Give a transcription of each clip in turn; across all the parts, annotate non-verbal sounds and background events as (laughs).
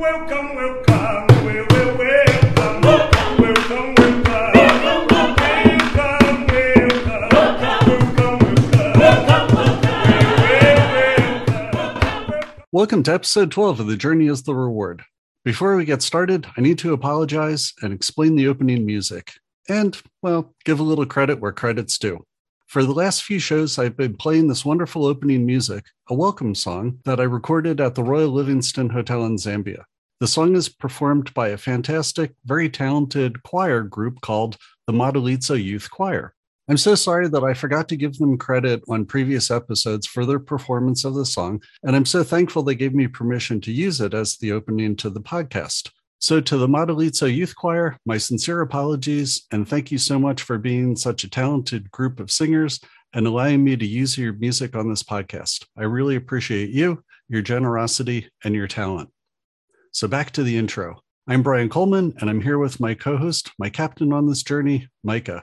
Welcome, welcome, well, well, welcome. Welcome, welcome, welcome. Welcome, to episode 12 of The Journey is the Reward. Before we get started, I need to apologize and explain the opening music. And, well, give a little credit where credit's due. For the last few shows, I've been playing this wonderful opening music, a welcome song that I recorded at the Royal Livingston Hotel in Zambia. The song is performed by a fantastic, very talented choir group called the Madalitso Youth Choir. I'm so sorry that I forgot to give them credit on previous episodes for their performance of the song, and I'm so thankful they gave me permission to use it as the opening to the podcast. So, to the Madalitso Youth Choir, my sincere apologies, and thank you so much for being such a talented group of singers and allowing me to use your music on this podcast. I really appreciate you, your generosity, and your talent. So, back to the intro. I'm Brian Coleman, and I'm here with my co host, my captain on this journey, Micah.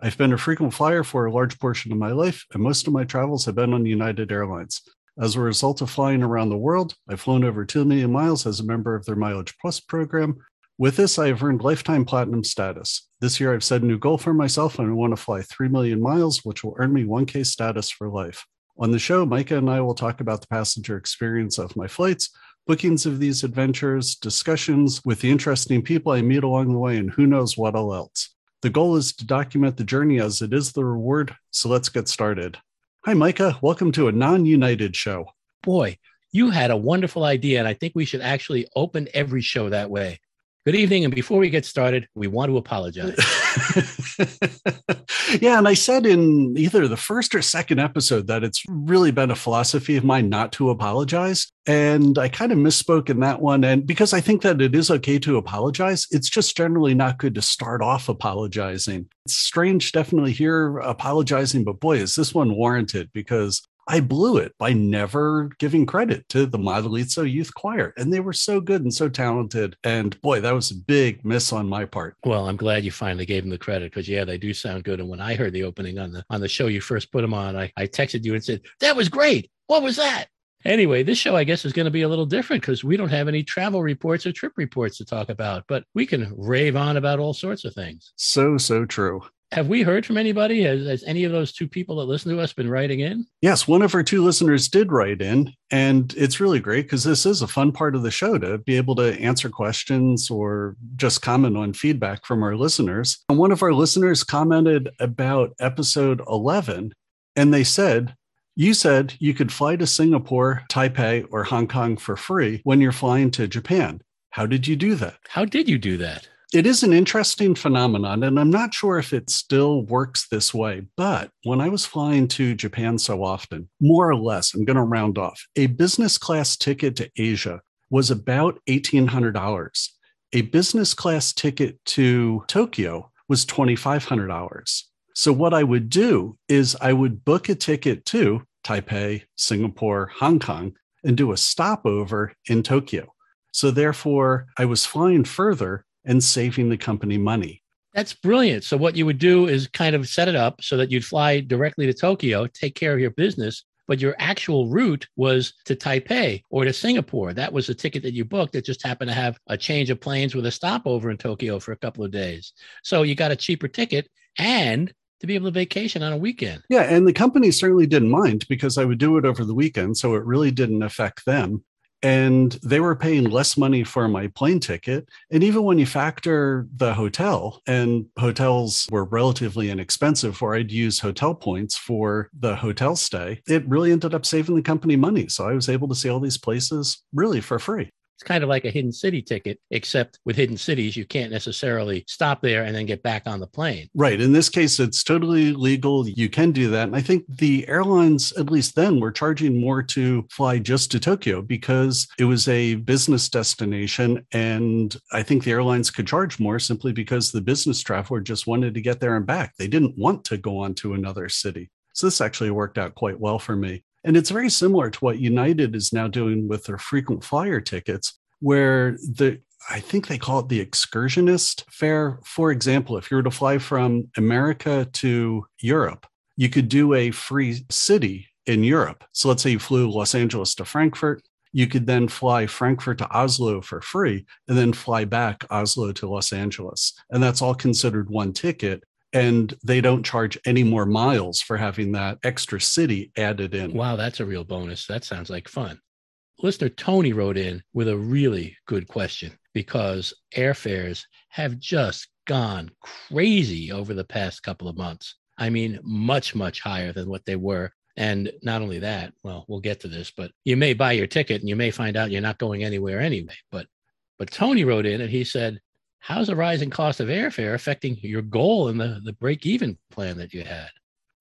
I've been a frequent flyer for a large portion of my life, and most of my travels have been on United Airlines. As a result of flying around the world, I've flown over 2 million miles as a member of their Mileage Plus program. With this, I have earned lifetime platinum status. This year, I've set a new goal for myself and I want to fly 3 million miles, which will earn me 1K status for life. On the show, Micah and I will talk about the passenger experience of my flights, bookings of these adventures, discussions with the interesting people I meet along the way, and who knows what all else. The goal is to document the journey as it is the reward, so let's get started. Hi, Micah. Welcome to a non United show. Boy, you had a wonderful idea, and I think we should actually open every show that way. Good evening. And before we get started, we want to apologize. (laughs) yeah. And I said in either the first or second episode that it's really been a philosophy of mine not to apologize. And I kind of misspoke in that one. And because I think that it is okay to apologize, it's just generally not good to start off apologizing. It's strange, definitely here apologizing, but boy, is this one warranted because I blew it by never giving credit to the Madalitso Youth Choir. And they were so good and so talented. And boy, that was a big miss on my part. well, I'm glad you finally gave them the credit because yeah, they do sound good. And when I heard the opening on the on the show you first put them on, I, I texted you and said, That was great. What was that? Anyway, this show, I guess, is going to be a little different because we don't have any travel reports or trip reports to talk about, but we can rave on about all sorts of things. So, so true. Have we heard from anybody? Has, has any of those two people that listen to us been writing in? Yes, one of our two listeners did write in, and it's really great because this is a fun part of the show to be able to answer questions or just comment on feedback from our listeners. And one of our listeners commented about episode 11, and they said, You said you could fly to Singapore, Taipei, or Hong Kong for free when you're flying to Japan. How did you do that? How did you do that? It is an interesting phenomenon, and I'm not sure if it still works this way. But when I was flying to Japan so often, more or less, I'm going to round off, a business class ticket to Asia was about $1,800. A business class ticket to Tokyo was $2,500. So, what I would do is I would book a ticket to Taipei, Singapore, Hong Kong, and do a stopover in Tokyo. So, therefore, I was flying further and saving the company money. That's brilliant. So what you would do is kind of set it up so that you'd fly directly to Tokyo, take care of your business, but your actual route was to Taipei or to Singapore. That was the ticket that you booked that just happened to have a change of planes with a stopover in Tokyo for a couple of days. So you got a cheaper ticket and to be able to vacation on a weekend. Yeah, and the company certainly didn't mind because I would do it over the weekend, so it really didn't affect them. And they were paying less money for my plane ticket. And even when you factor the hotel, and hotels were relatively inexpensive, where I'd use hotel points for the hotel stay, it really ended up saving the company money. So I was able to see all these places really for free. It's kind of like a hidden city ticket, except with hidden cities, you can't necessarily stop there and then get back on the plane. Right. In this case, it's totally legal. You can do that. And I think the airlines, at least then, were charging more to fly just to Tokyo because it was a business destination. And I think the airlines could charge more simply because the business traveler just wanted to get there and back. They didn't want to go on to another city. So this actually worked out quite well for me. And it's very similar to what United is now doing with their frequent flyer tickets, where the I think they call it the excursionist fare. For example, if you were to fly from America to Europe, you could do a free city in Europe. So let's say you flew Los Angeles to Frankfurt, you could then fly Frankfurt to Oslo for free and then fly back Oslo to Los Angeles. And that's all considered one ticket. And they don't charge any more miles for having that extra city added in. Wow, that's a real bonus. That sounds like fun. Listener Tony wrote in with a really good question because airfares have just gone crazy over the past couple of months. I mean, much, much higher than what they were and not only that, well, we'll get to this, but you may buy your ticket and you may find out you're not going anywhere anyway. But but Tony wrote in and he said, How's the rising cost of airfare affecting your goal and the, the break even plan that you had?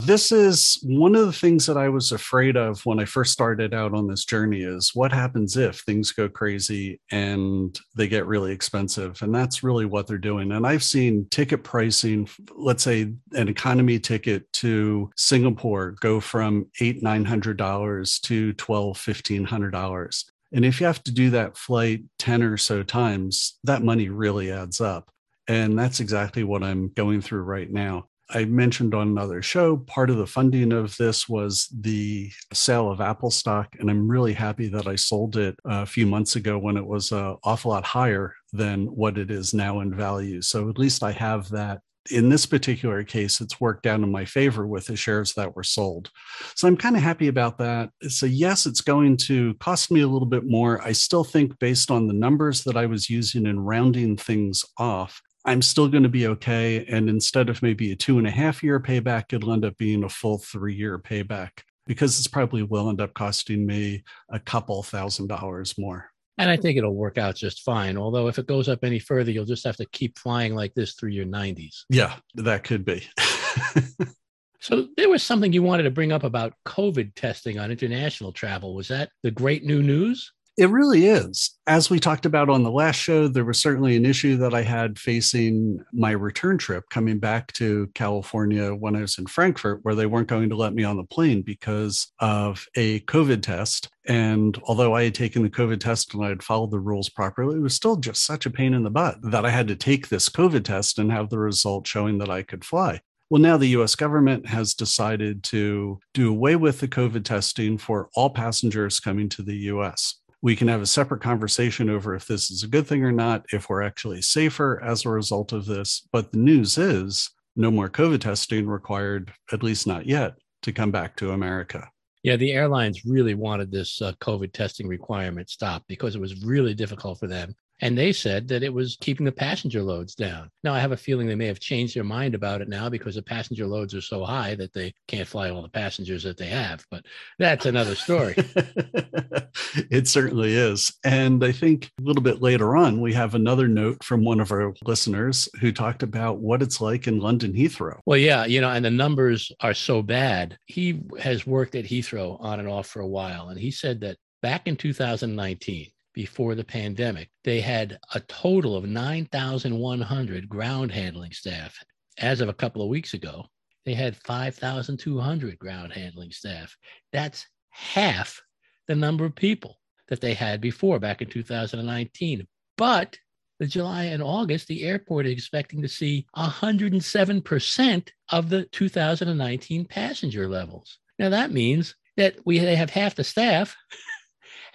This is one of the things that I was afraid of when I first started out on this journey is what happens if things go crazy and they get really expensive. And that's really what they're doing. And I've seen ticket pricing, let's say an economy ticket to Singapore go from eight, nine hundred dollars to twelve, fifteen hundred dollars. And if you have to do that flight 10 or so times, that money really adds up. And that's exactly what I'm going through right now. I mentioned on another show, part of the funding of this was the sale of Apple stock. And I'm really happy that I sold it a few months ago when it was an awful lot higher than what it is now in value. So at least I have that. In this particular case, it's worked out in my favor with the shares that were sold. So I'm kind of happy about that. So, yes, it's going to cost me a little bit more. I still think, based on the numbers that I was using in rounding things off, I'm still going to be okay. And instead of maybe a two and a half year payback, it'll end up being a full three year payback because it's probably will end up costing me a couple thousand dollars more. And I think it'll work out just fine. Although if it goes up any further, you'll just have to keep flying like this through your 90s. Yeah, that could be. (laughs) so there was something you wanted to bring up about COVID testing on international travel. Was that the great new news? It really is. As we talked about on the last show, there was certainly an issue that I had facing my return trip coming back to California when I was in Frankfurt, where they weren't going to let me on the plane because of a COVID test. And although I had taken the COVID test and I had followed the rules properly, it was still just such a pain in the butt that I had to take this COVID test and have the result showing that I could fly. Well, now the US government has decided to do away with the COVID testing for all passengers coming to the US we can have a separate conversation over if this is a good thing or not, if we're actually safer as a result of this. But the news is no more COVID testing required, at least not yet, to come back to America. Yeah, the airlines really wanted this uh, COVID testing requirement stopped because it was really difficult for them and they said that it was keeping the passenger loads down. Now, I have a feeling they may have changed their mind about it now because the passenger loads are so high that they can't fly all the passengers that they have. But that's another story. (laughs) it certainly is. And I think a little bit later on, we have another note from one of our listeners who talked about what it's like in London Heathrow. Well, yeah, you know, and the numbers are so bad. He has worked at Heathrow on and off for a while. And he said that back in 2019, before the pandemic, they had a total of 9,100 ground handling staff. As of a couple of weeks ago, they had 5,200 ground handling staff. That's half the number of people that they had before back in 2019. But the July and August, the airport is expecting to see 107% of the 2019 passenger levels. Now that means that we have half the staff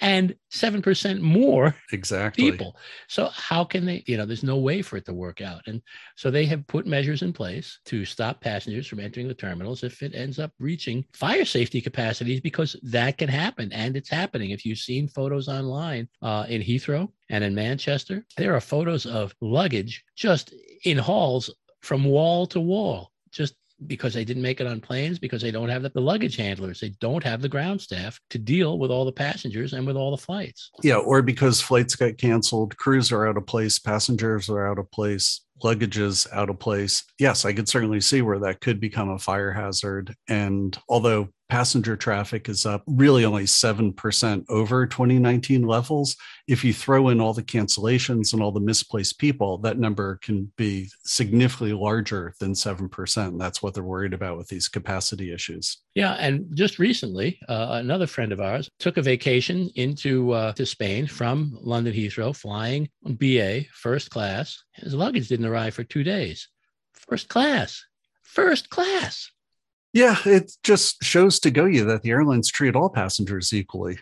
and 7% more exactly people. So how can they, you know, there's no way for it to work out. And so they have put measures in place to stop passengers from entering the terminals if it ends up reaching fire safety capacities because that can happen and it's happening. If you've seen photos online uh, in Heathrow and in Manchester, there are photos of luggage just in halls from wall to wall, just because they didn't make it on planes because they don't have the, the, luggage handlers. They don't have the ground staff to deal with all the passengers and with all the flights. Yeah or because flights got canceled crews are out of place passengers are out of place luggage is out of place. Yes i could certainly see where that could become a fire hazard. And although passenger traffic is up really only 7% over 2019 levels. If you throw in all the cancellations and all the misplaced people, that number can be significantly larger than 7%. That's what they're worried about with these capacity issues. Yeah. And just recently, uh, another friend of ours took a vacation into uh, to Spain from London Heathrow, flying BA first class. His luggage didn't arrive for two days. First class. First class. Yeah, it just shows to go you that the airlines treat all passengers equally.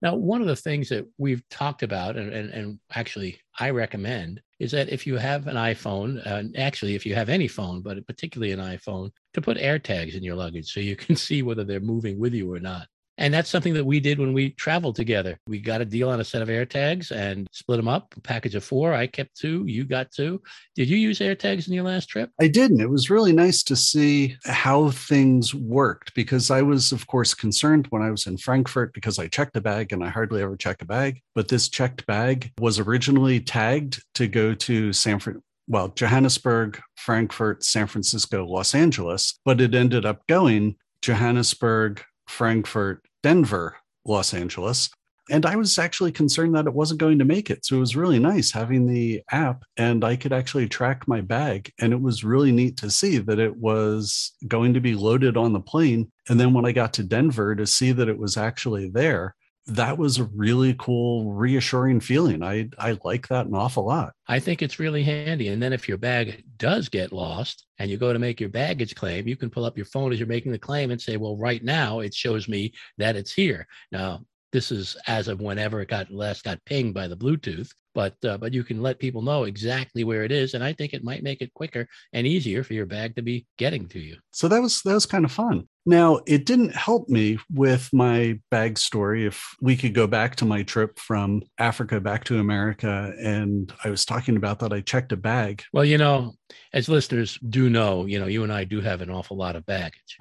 Now, one of the things that we've talked about, and, and, and actually I recommend, is that if you have an iPhone, uh, actually, if you have any phone, but particularly an iPhone, to put AirTags in your luggage so you can (laughs) see whether they're moving with you or not. And that's something that we did when we traveled together. We got a deal on a set of AirTags and split them up, a package of four. I kept two, you got two. Did you use AirTags in your last trip? I didn't. It was really nice to see how things worked because I was, of course, concerned when I was in Frankfurt because I checked a bag and I hardly ever check a bag. But this checked bag was originally tagged to go to San Francisco well, Johannesburg, Frankfurt, San Francisco, Los Angeles, but it ended up going Johannesburg, Frankfurt, Denver, Los Angeles. And I was actually concerned that it wasn't going to make it. So it was really nice having the app and I could actually track my bag. And it was really neat to see that it was going to be loaded on the plane. And then when I got to Denver to see that it was actually there, that was a really cool, reassuring feeling. I I like that an awful lot. I think it's really handy. And then if your bag does get lost and you go to make your baggage claim, you can pull up your phone as you're making the claim and say, "Well, right now it shows me that it's here." Now, this is as of whenever it got last got pinged by the Bluetooth, but uh, but you can let people know exactly where it is, and I think it might make it quicker and easier for your bag to be getting to you. So that was that was kind of fun. Now, it didn't help me with my bag story. If we could go back to my trip from Africa back to America, and I was talking about that, I checked a bag. Well, you know, as listeners do know, you know, you and I do have an awful lot of baggage.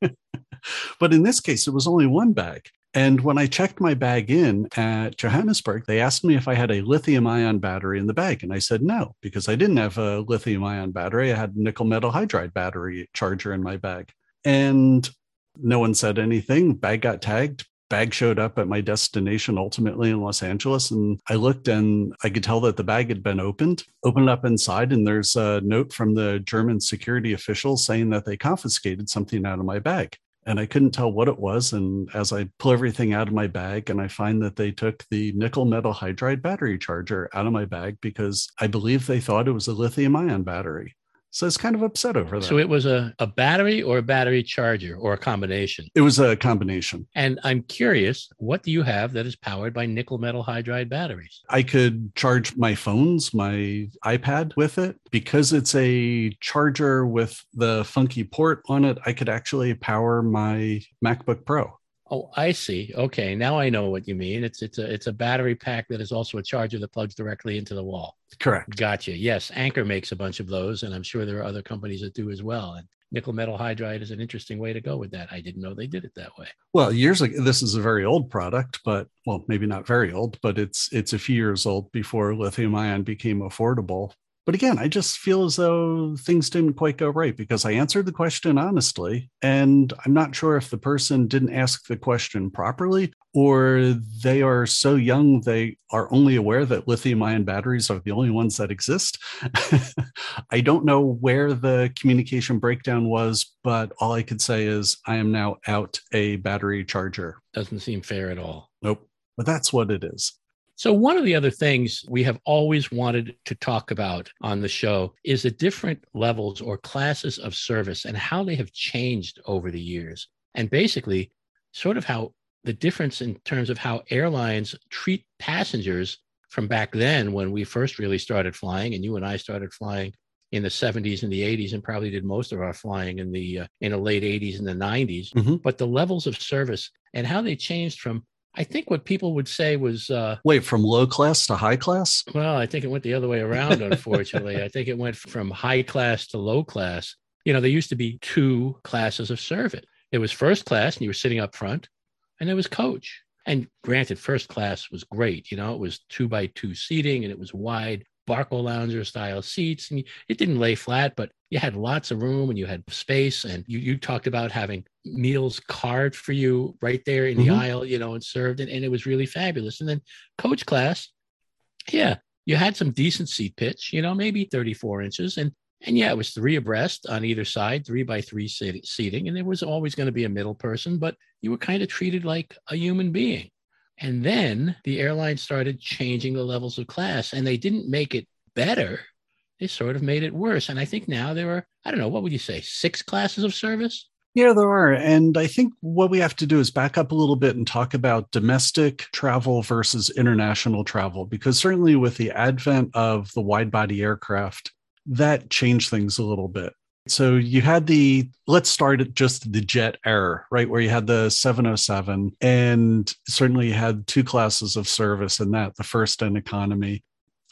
(laughs) but in this case, it was only one bag. And when I checked my bag in at Johannesburg, they asked me if I had a lithium ion battery in the bag. And I said no, because I didn't have a lithium ion battery. I had a nickel metal hydride battery charger in my bag. And no one said anything. Bag got tagged. Bag showed up at my destination ultimately in Los Angeles. And I looked and I could tell that the bag had been opened, opened up inside. And there's a note from the German security officials saying that they confiscated something out of my bag and I couldn't tell what it was. And as I pull everything out of my bag, and I find that they took the nickel metal hydride battery charger out of my bag because I believe they thought it was a lithium ion battery. So it's kind of upset over that. So it was a, a battery or a battery charger or a combination? it was a combination. And I'm curious, what do you have that is powered by nickel metal hydride batteries? I could charge my phones, my iPad with it. Because it's a charger with the funky port on it, I could actually power my MacBook Pro. Oh, I see. Okay, now I know what you mean. It's it's a it's a battery pack that is also a charger that plugs directly into the wall. Correct. Gotcha. Yes, Anker makes a bunch of those, and I'm sure there are other companies that do as well. And nickel metal hydride is an interesting way to go with that. I didn't know they did it that way. Well, years ago, this is a very old product, but well, maybe not very old, but it's it's a few years old before lithium ion became affordable. But again, I just feel as though things didn't quite go right because I answered the question honestly, and I'm not sure if the person didn't ask the question properly or they are so young they are only aware that lithium ion batteries are the only ones that exist. (laughs) I don't know where the communication breakdown was, but all I could say is I am now out a battery charger. Doesn't seem fair at all. Nope. But that's what it is. So, one of the other things we have always wanted to talk about on the show is the different levels or classes of service and how they have changed over the years. And basically, sort of how the difference in terms of how airlines treat passengers from back then when we first really started flying, and you and I started flying in the 70s and the 80s and probably did most of our flying in the uh, in the late 80s and the 90s Mhm. but the levels of service and how they changed from i think what people would say was uh, Wait, from low class to high class? well, I think it went the other way around, (laughs) unfortunately. I think it went from high class to low class. You know, there used to be two classes of service. It was first class, and you were sitting up front, and there was coach. And granted, first class was great. You know, it was two by two seating, and it was wide Barcalounger style seats, and it didn't lay flat, but you had lots of room and you had space. And you you talked about having meals carved for you right there in the Mhm. aisle, you know, and served, and, and it was really fabulous. And then coach class, yeah, you had some decent seat pitch, you know, maybe 34 inches. And and yeah, it was three abreast on either side, three by three seating. And there was always going to be a middle person, but you were kind of treated like a human being. And then the airline started changing the levels of class, and they didn't make it better. They sort of made it worse. And I think now there are, I don't know, what would you say, six classes of service? Yeah, there are. And I think what we have to do is back up a little bit and talk about domestic travel versus international travel, because certainly with the advent of the wide body aircraft, that changed things a little bit. So you had the, let's start at just the jet era, right? Where you had the 707 and certainly you had two classes of service in that, the first and economy.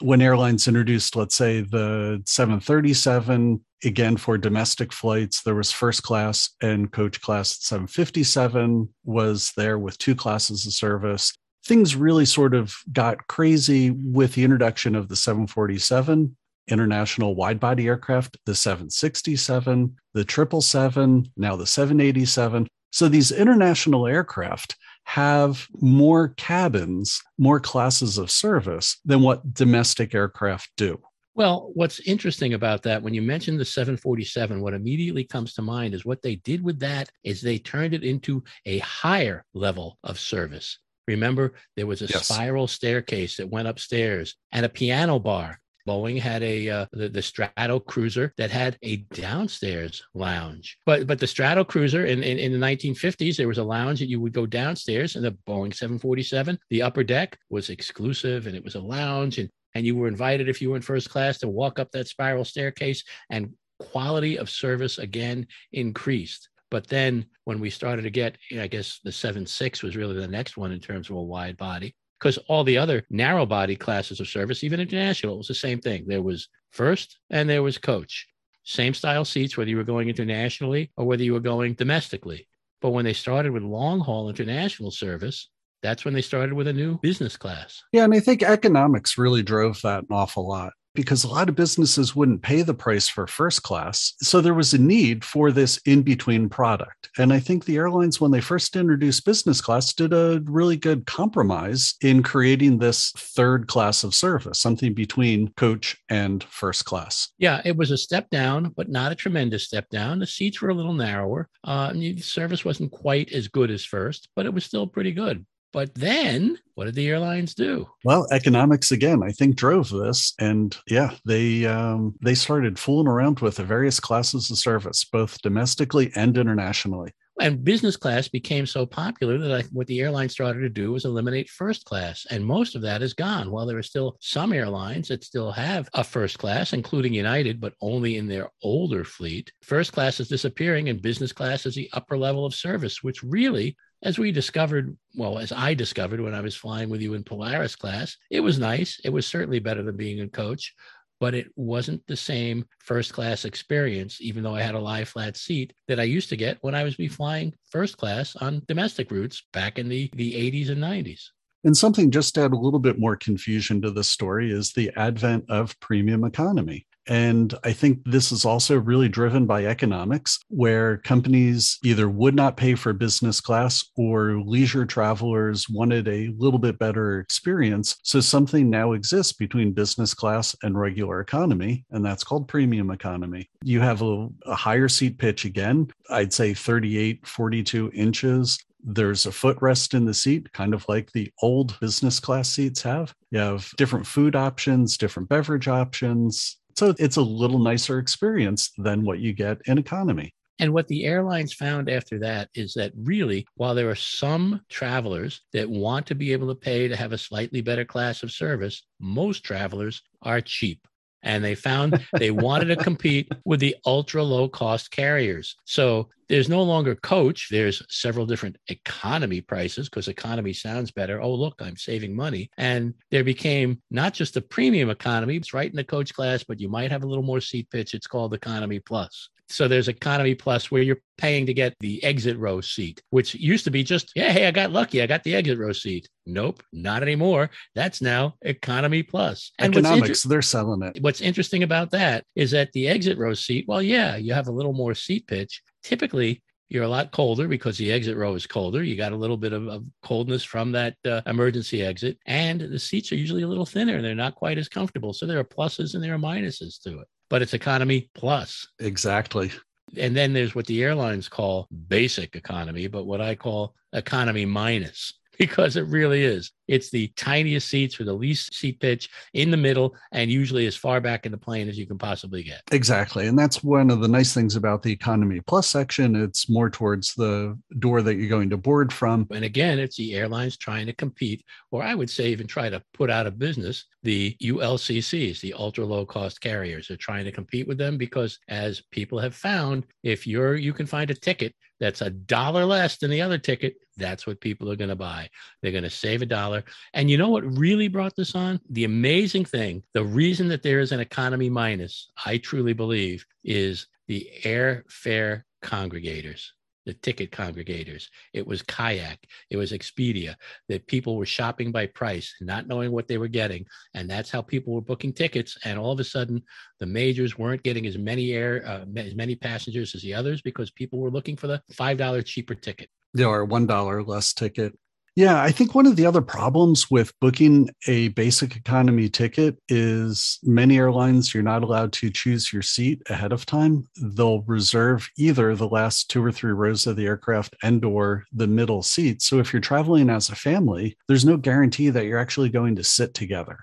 When airlines introduced, let's say the 737, again for domestic flights, there was first class and coach class 757 was there with two classes of service. Things really sort of got crazy with the introduction of the 747 international wide body aircraft, the 767, the 777, now the 787. So these international aircraft have more cabins, more classes of service than what domestic aircraft do. Well, what's interesting about that, when you mention the 747, what immediately comes to mind is what they did with that is they turned it into a higher level of service. Remember, there was a yes. spiral staircase that went upstairs and a piano bar Boeing had a uh, the, the Stratocruiser that had a downstairs lounge. But but the Stratocruiser in, in, in the 1950s, there was a lounge that you would go downstairs, and the Boeing 747, the upper deck was exclusive, and it was a lounge, and and you were invited if you were in first class to walk up that spiral staircase, and quality of service again increased. But then when we started to get, I guess the 7.6 was really the next one in terms of a wide body because all the other narrow body classes of service, even international, it was the same thing. There was first and there was coach. Same style seats, whether you were going internationally or whether you were going domestically. But when they started with long haul international service, that's when they started with a new business class. Yeah. And I think economics really drove that an awful lot because a lot of businesses wouldn't pay the price for first class. So there was a need for this in between product. And I think the airlines, when they first introduced business class, did a really good compromise in creating this third class of service, something between coach and first class. Yeah, it was a step down, but not a tremendous step down. The seats were a little narrower. Uh, the service wasn't quite as good as first, but it was still pretty good. But then what did the airlines do? Well, economics again, I think drove this. And yeah, they um, they started fooling around with the various classes of service, both domestically and internationally. And business class became so popular that I, what the airlines started to do was eliminate first class. And most of that is gone. While there are still some airlines that still have a first class, including United, but only in their older fleet, first class is disappearing and business class is the upper level of service, which really as we discovered, well, as I discovered when I was flying with you in Polaris class, it was nice. It was certainly better than being a coach, but it wasn't the same first class experience, even though I had a lie flat seat that I used to get when I was be flying first class on domestic routes back in the, the 80s and 90s. And something just to add a little bit more confusion to the story is the advent of premium economy. And I think this is also really driven by economics, where companies either would not pay for business class or leisure travelers wanted a little bit better experience. So something now exists between business class and regular economy, and that's called premium economy. You have a, a higher seat pitch again, I'd say 38, 42 inches there's a footrest in the seat, kind of like the old business class seats have. You have different food options, different beverage options, so it's a little nicer experience than what you get in economy. And what the airlines found after that is that really, while there are some travelers that want to be able to pay to have a slightly better class of service, most travelers are cheap and they found they wanted to compete with the ultra low cost carriers. So there's no longer coach. There's several different economy prices because economy sounds better. Oh, look, I'm saving money. And there became not just a premium economy, it's right in the coach class, but you might have a little more seat pitch. It's called economy plus. So there's economy plus where you're paying to get the exit row seat, which used to be just, yeah, hey, I got lucky. I got the exit row seat. Nope, not anymore. That's now economy plus. And Economics, inter- they're selling it. What's interesting about that is that the exit row seat, well, yeah, you have a little more seat pitch. Typically, you're a lot colder because the exit row is colder. You got a little bit of, of coldness from that uh, emergency exit, and the seats are usually a little thinner. And they're not quite as comfortable. So there are pluses and there are minuses to it but it's economy plus. Exactly. And then there's what the airlines call basic economy, but what I call economy minus, because it really is. It's the tiniest seats with the least seat pitch in the middle and usually as far back in the plane as you can possibly get. Exactly. And that's one of the nice things about the economy plus section. It's more towards the door that you're going to board from. And again, it's the airlines trying to compete, or I would say even try to put out of business the ULCCs, the ultra low cost carriers. They're trying to compete with them because as people have found, if you're you can find a ticket that's a dollar less than the other ticket, that's what people are going to buy. They're going to save a dollar. And you know what really brought this on? The amazing thing, the reason that there is an economy minus, I truly believe, is the airfare congregators the ticket congregators. It was Kayak. It was Expedia. That people were shopping by price, not knowing what they were getting, and that's how people were booking tickets. And all of a sudden, the majors weren't getting as many air, uh, as many passengers as the others because people were looking for the five dollar cheaper ticket. Yeah, or one dollar less ticket. Yeah, I think one of the other problems with booking a basic economy ticket is many airlines, you're not allowed to choose your seat ahead of time. They'll reserve either the last two or three rows of the aircraft and or the middle seat. So if you're traveling as a family, there's no guarantee that you're actually going to sit together.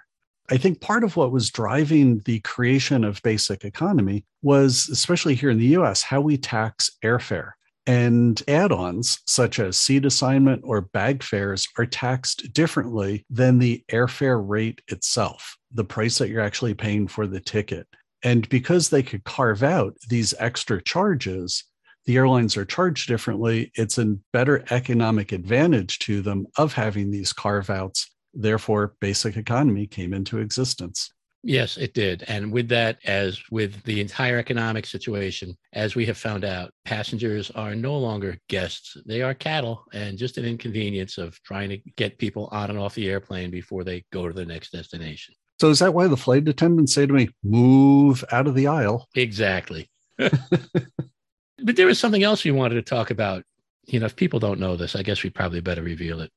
I think part of what was driving the creation of basic economy was, especially here in the US, how we tax airfare. And add ons such as seat assignment or bag fares are taxed differently than the airfare rate itself, the price that you're actually paying for the ticket. And because they could carve out these extra charges, the airlines are charged differently. It's a better economic advantage to them of having these carve outs. Therefore, basic economy came into existence. Yes, it did. And with that, as with the entire economic situation, as we have found out, passengers are no longer guests. They are cattle and just an inconvenience of trying to get people on and off the airplane before they go to the next destination. So, is that why the flight attendants say to me, move out of the aisle? Exactly. (laughs) but there was something else we wanted to talk about. You know, if people don't know this, I guess we probably better reveal it.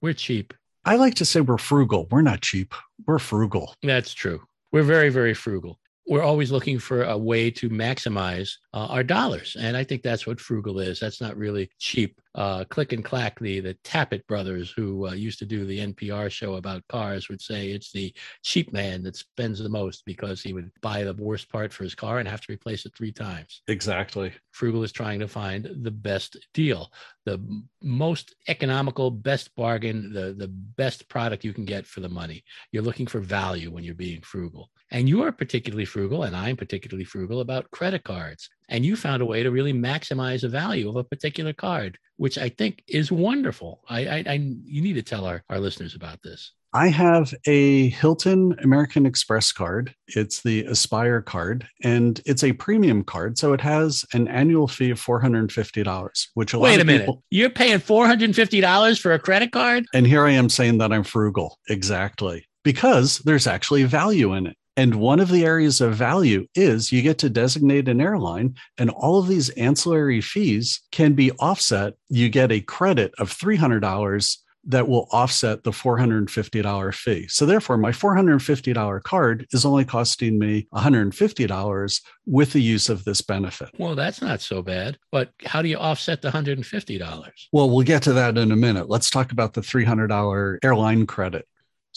We're cheap. I like to say we're frugal. We're not cheap. We're frugal. That's true. We're very, very frugal. We're always looking for a way to maximize uh, our dollars. And I think that's what frugal is. That's not really cheap uh, Click and Clack, the the Tappet brothers who uh, used to do the NPR show about cars, would say it's the cheap man that spends the most because he would buy the worst part for his car and have to replace it three times. Exactly. Frugal is trying to find the best deal, the most economical, best bargain, the the best product you can get for the money. You're looking for value when you're being frugal. And you are particularly frugal, and I'm particularly frugal about credit cards and you found a way to really maximize the value of a particular card, which I think is wonderful. I, I, I you need to tell our, our listeners about this. I have a Hilton American Express card. It's the Aspire card, and it's a premium card. So it has an annual fee of $450, which a Wait a minute. People, You're paying $450 for a credit card? And here I am saying that I'm frugal. Exactly. Because there's actually value in it. And one of the areas of value is you get to designate an airline, and all of these ancillary fees can be offset. You get a credit of $300 that will offset the $450 fee. So, therefore, my $450 card is only costing me $150 with the use of this benefit. Well, that's not so bad. But how do you offset the $150? Well, we'll get to that in a minute. Let's talk about the $300 airline credit.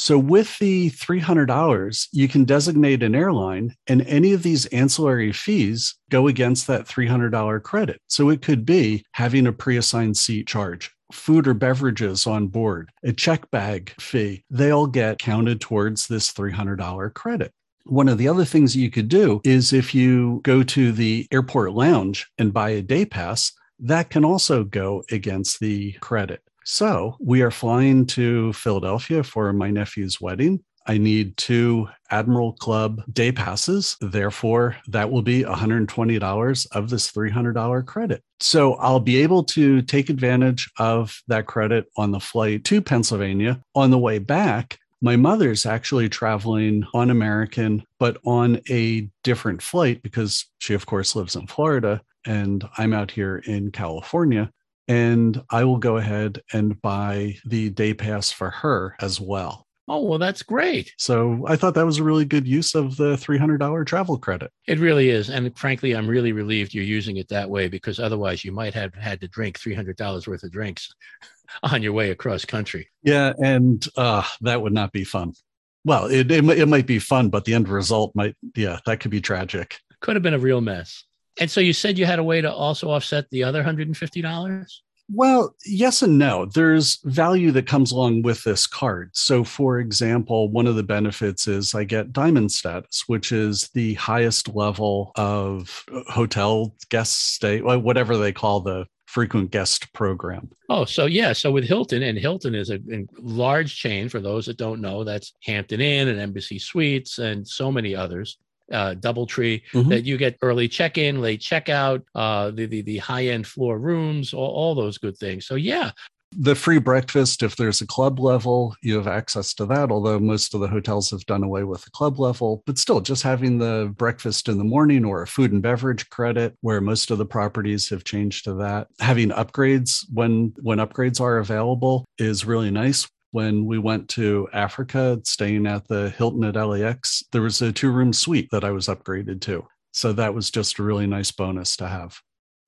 So, with the $300, you can designate an airline, and any of these ancillary fees go against that $300 credit. So, it could be having a pre assigned seat charge, food or beverages on board, a check bag fee. They all get counted towards this $300 credit. One of the other things you could do is if you go to the airport lounge and buy a day pass, that can also go against the credit. So we are flying to Philadelphia for my nephew's wedding. I need two Admiral Club day passes. Therefore, that will be $120 of this $300 credit. So I'll be able to take advantage of that credit on the flight to Pennsylvania. On the way back, my mother's actually traveling on American, but on a different flight because she, of course, lives in Florida and I'm out here in California and I will go ahead and buy the day pass for her as well. Oh, well, that's great. So I thought that was a really good use of the $300 travel credit. It really is. And frankly, I'm really relieved you're using it that way because otherwise you might have had to drink $300 worth of drinks (laughs) on your way across country. Yeah. And uh, that would not be fun. Well, it, it, it might be fun, but the end result might, yeah, that could be tragic. Could have been a real mess. And so you said you had a way to also offset the other $150? Well, yes and no. There's value that comes along with this card. So, for example, one of the benefits is I get diamond status, which is the highest level of hotel guest stay, whatever they call the frequent guest program. Oh, so yeah. So with Hilton, and Hilton is a, a, large chain for those that don't know, that's Hampton Inn and Embassy Suites and so many others uh, DoubleTree mm-hmm. that you get early check-in, late checkout, uh, the the, the high-end floor rooms, all, all those good things. So yeah, the free breakfast if there's a club level you have access to that although most of the hotels have done away with the club level but still just having the breakfast in the morning or a food and beverage credit where most of the properties have changed to that having upgrades when when upgrades are available is really nice when we went to Africa, staying at the Hilton at LAX, there was a two room suite that I was upgraded to. So that was just a really nice bonus to have.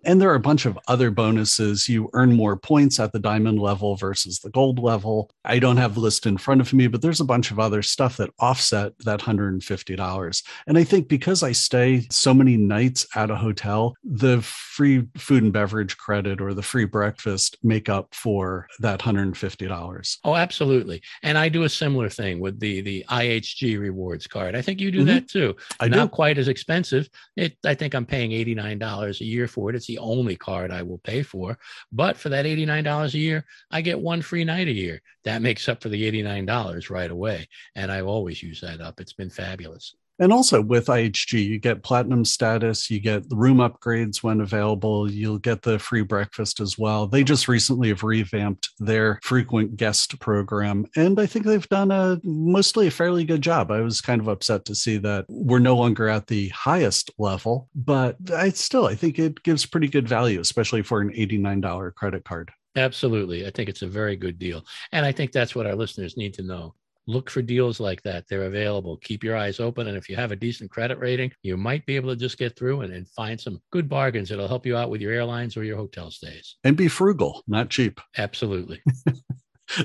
And there are a bunch of other bonuses. You earn more points at the diamond level versus the gold level. I don't have the list in front of me, but there's a bunch of other stuff that offset that $150. And I think because I stay so many nights at a hotel, the free food and beverage credit or the free breakfast make up for that $150. Oh, absolutely. And I do a similar thing with the the IHG rewards card. I think you do mm-hmm. that too. I Not do. quite as expensive. It I think I'm paying $89 a year for it. It's the only card I will pay for. But for that $89 a year, I get one free night a year. That makes up for the $89 right away. And I always use that up. It's been fabulous. And also with IHG, you get platinum status, you get room upgrades when available, you'll get the free breakfast as well. They just recently have revamped their frequent guest program, and I think they've done a mostly a fairly good job. I was kind of upset to see that we're no longer at the highest level, but I still I think it gives pretty good value, especially for an $89 credit card. Absolutely. I think it's a very good deal. And I think that's what our listeners need to know look for deals like that. They're available. Keep your eyes open. And if you have a decent credit rating, you might be able to just get through and, and find some good bargains that'll help you out with your airlines or your hotel stays. And be frugal, not cheap. (laughs) Absolutely.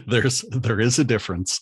There's there is a difference.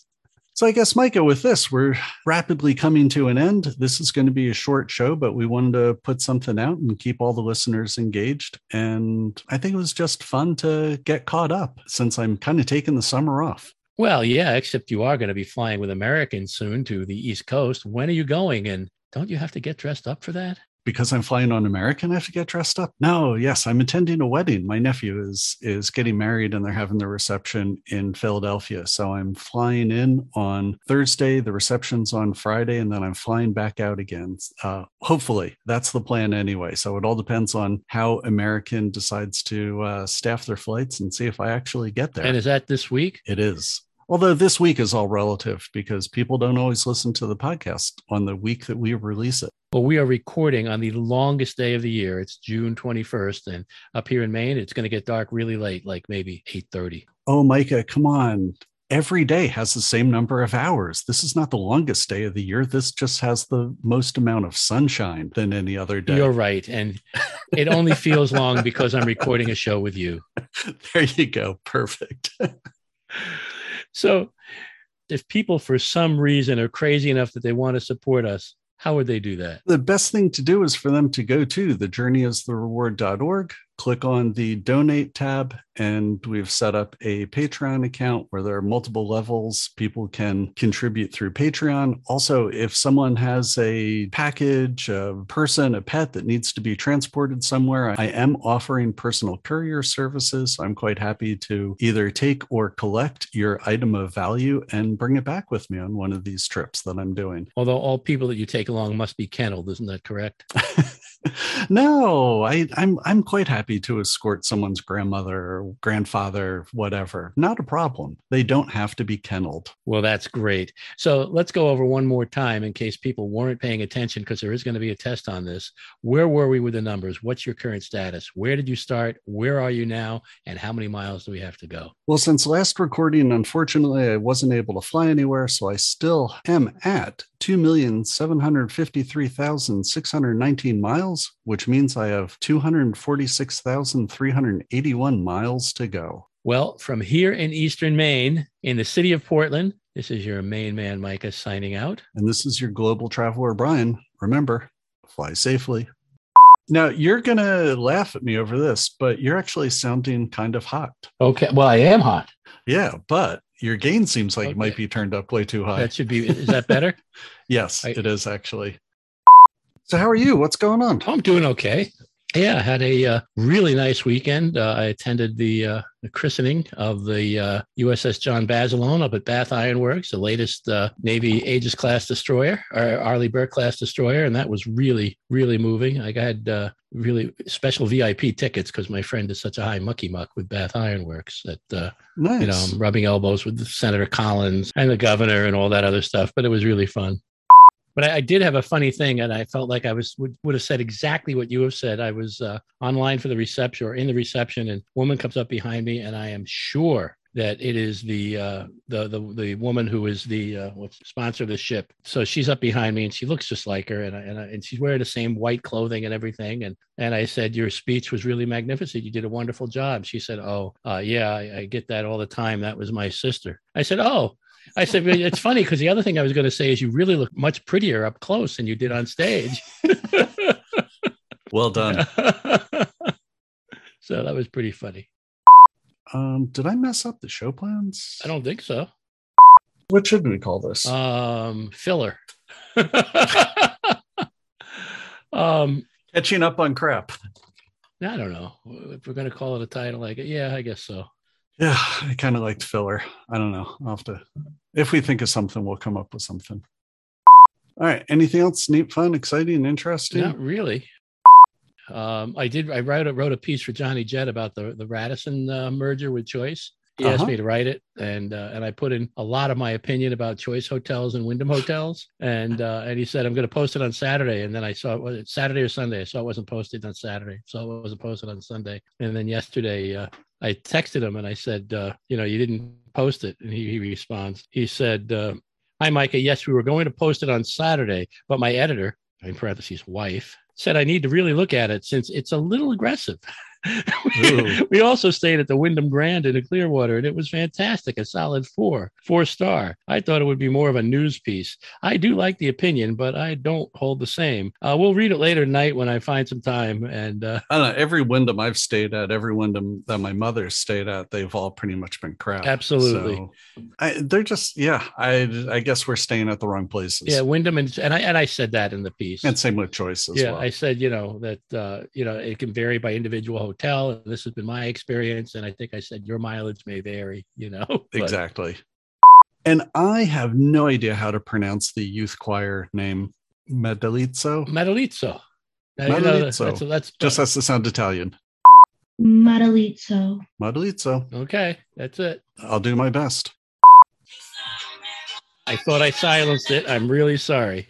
So I guess Micah, with this, we're rapidly coming to an end. This is going to be a short show, but we wanted to put something out and keep all the listeners engaged. And I think it was just fun to get caught up since I'm kind of taking the summer off. Well, yeah, except you are going to be flying with American soon to the East Coast. When are you going? And don't you have to get dressed up for that? Because I'm flying on American, I have to get dressed up. No, yes, I'm attending a wedding. My nephew is is getting married, and they're having the reception in Philadelphia. So I'm flying in on Thursday. The reception's on Friday, and then I'm flying back out again. Uh, hopefully, that's the plan anyway. So it all depends on how American decides to uh, staff their flights and see if I actually get there. And is that this week? It is. Although this week is all relative because people don't always listen to the podcast on the week that we release it. Well, we are recording on the longest day of the year. It's June 21st. And up here in Maine, it's going to get dark really late, like maybe 8:30. Oh, Micah, come on. Every day has the same number of hours. This is not the longest day of the year. This just has the most amount of sunshine than any other day. You're right. And it only feels long because I'm recording a show with you. (laughs) There you go. Perfect. (laughs) So, if people for some reason are crazy enough that they want to support us, how would they do that? The best thing to do is for them to go to thejourneyisthereward.org click on the donate tab and we've set up a patreon account where there are multiple levels people can contribute through patreon. Also if someone has a package a person a pet that needs to be transported somewhere i am offering personal courier services. I'm quite happy to either take or collect your item of value and bring it back with me on one of these trips that i'm doing. Although all people that you take along must be kenneled isn't that correct (laughs) no, I, I'm I'm quite happy to escort someone's grandmother grandfather, whatever. Not a problem. They don't have to be kenneled. Well, that's great. So let's go over one more time in case people weren't paying attention, because there is going to be a test on this. Where were we with the numbers? What's your current status? Where did you start? Where are you now? And how many miles do we have to go? Well, since last recording, unfortunately, I wasn't able to fly anywhere, so I still am at 2,753,619 miles, which means I have 246,381 miles to go. Well, from here in Eastern Maine, in the city of Portland, this is your main man, Micah, signing out. And this is your global traveler, Brian. Remember, fly safely. Now, you're going to laugh at me over this, but you're actually sounding kind of hot. Okay. Well, I am hot. Yeah, but your gain seems like it might be turned up way too high. That should be, is that better? (laughs) yes, I- it is actually. (laughs) So, how are you? What's going on? I'm doing okay. Yeah, I had a uh, really nice weekend. Uh, I attended the, uh, the christening of the uh, USS John Basilone up at Bath Iron Works, the latest uh, Navy Aegis class destroyer, or Arleigh Burke class destroyer, and that was really, really moving. I had uh, really special VIP tickets because my friend is such a high mucky muck with Bath Iron Works that uh, Nice. you know I'm rubbing elbows with Senator Collins and the governor and all that other stuff. But it was really fun. But I, I did have a funny thing, and I felt like I was would, would have said exactly what you have said. I was uh, online for the reception or in the reception, and woman comes up behind me, and I am sure that it is the uh, the the the woman who is the uh, sponsor of the ship. So she's up behind me, and she looks just like her, and I, and, I, and she's wearing the same white clothing and everything. And and I said, "Your speech was really magnificent. You did a wonderful job." She said, "Oh, uh, yeah, I, I get that all the time. That was my sister." I said, "Oh." I said, "Well, it's funny because the other thing I was going to say is you really look much prettier up close than you did on stage. (laughs) well done. (laughs) so that was pretty funny. Um, did I mess up the show plans? I don't think so. What should we call this? Um, filler. (laughs) um, Catching up on crap. I don't know if we're going to call it a title. Like, yeah, I guess so. Yeah, I kind of liked filler. I don't know. I'll have to, if we think of something, we'll come up with something. All right. Anything else neat, fun, exciting, interesting? Not really. Um, I did. I wrote a, wrote a piece for Johnny Jet about the the Radisson uh, merger with Choice. He asked Uh-huh. me to write it, and uh, and I put in a lot of my opinion about Choice hotels and Wyndham hotels, and uh, and he said I'm going to post it on Saturday, and then I saw it was Saturday or Sunday. I saw it wasn't posted on Saturday, so it wasn't posted on Sunday, and then yesterday uh, I texted him and I said, uh, you know, you didn't post it, and he, he responds. He said, uh, "Hi, Micah. Yes, we were going to post it on Saturday, but my editor, in parentheses, wife, said I need to really look at it since it's a little aggressive." (laughs) (laughs) We also stayed at the Wyndham Grand in Clearwater, and it was fantastic. A solid four, four star. I thought it would be more of a news piece. I do like the opinion, but I don't hold the same. Uh, we'll read it later tonight when I find some time. And uh, I don't know. Every Wyndham I've stayed at, every Wyndham that my mother stayed at, they've all pretty much been crap. Absolutely. So, I, they're just, yeah. I I guess we're staying at the wrong places. yeah, Wyndham, and, and I and I said that in the piece. And same with choice as yeah, well. I said, you know, that uh, you know, it can vary by individual hotel. And this has been my experience. And I think I said your mileage may vary, you know. (laughs) But- exactly. And I have no idea how to pronounce the youth choir name, Medalizzo. Medalizzo. Now, you know, Medalizzo. that's, that's Just has to sound Italian. Madalitzo. Medalizzo. okay. That's it. I'll do my best. I thought I silenced it. I'm really sorry.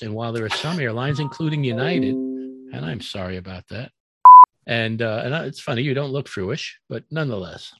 And while there are some airlines, including United, and I'm sorry about that. And uh, and it's funny you don't look fruish, but nonetheless.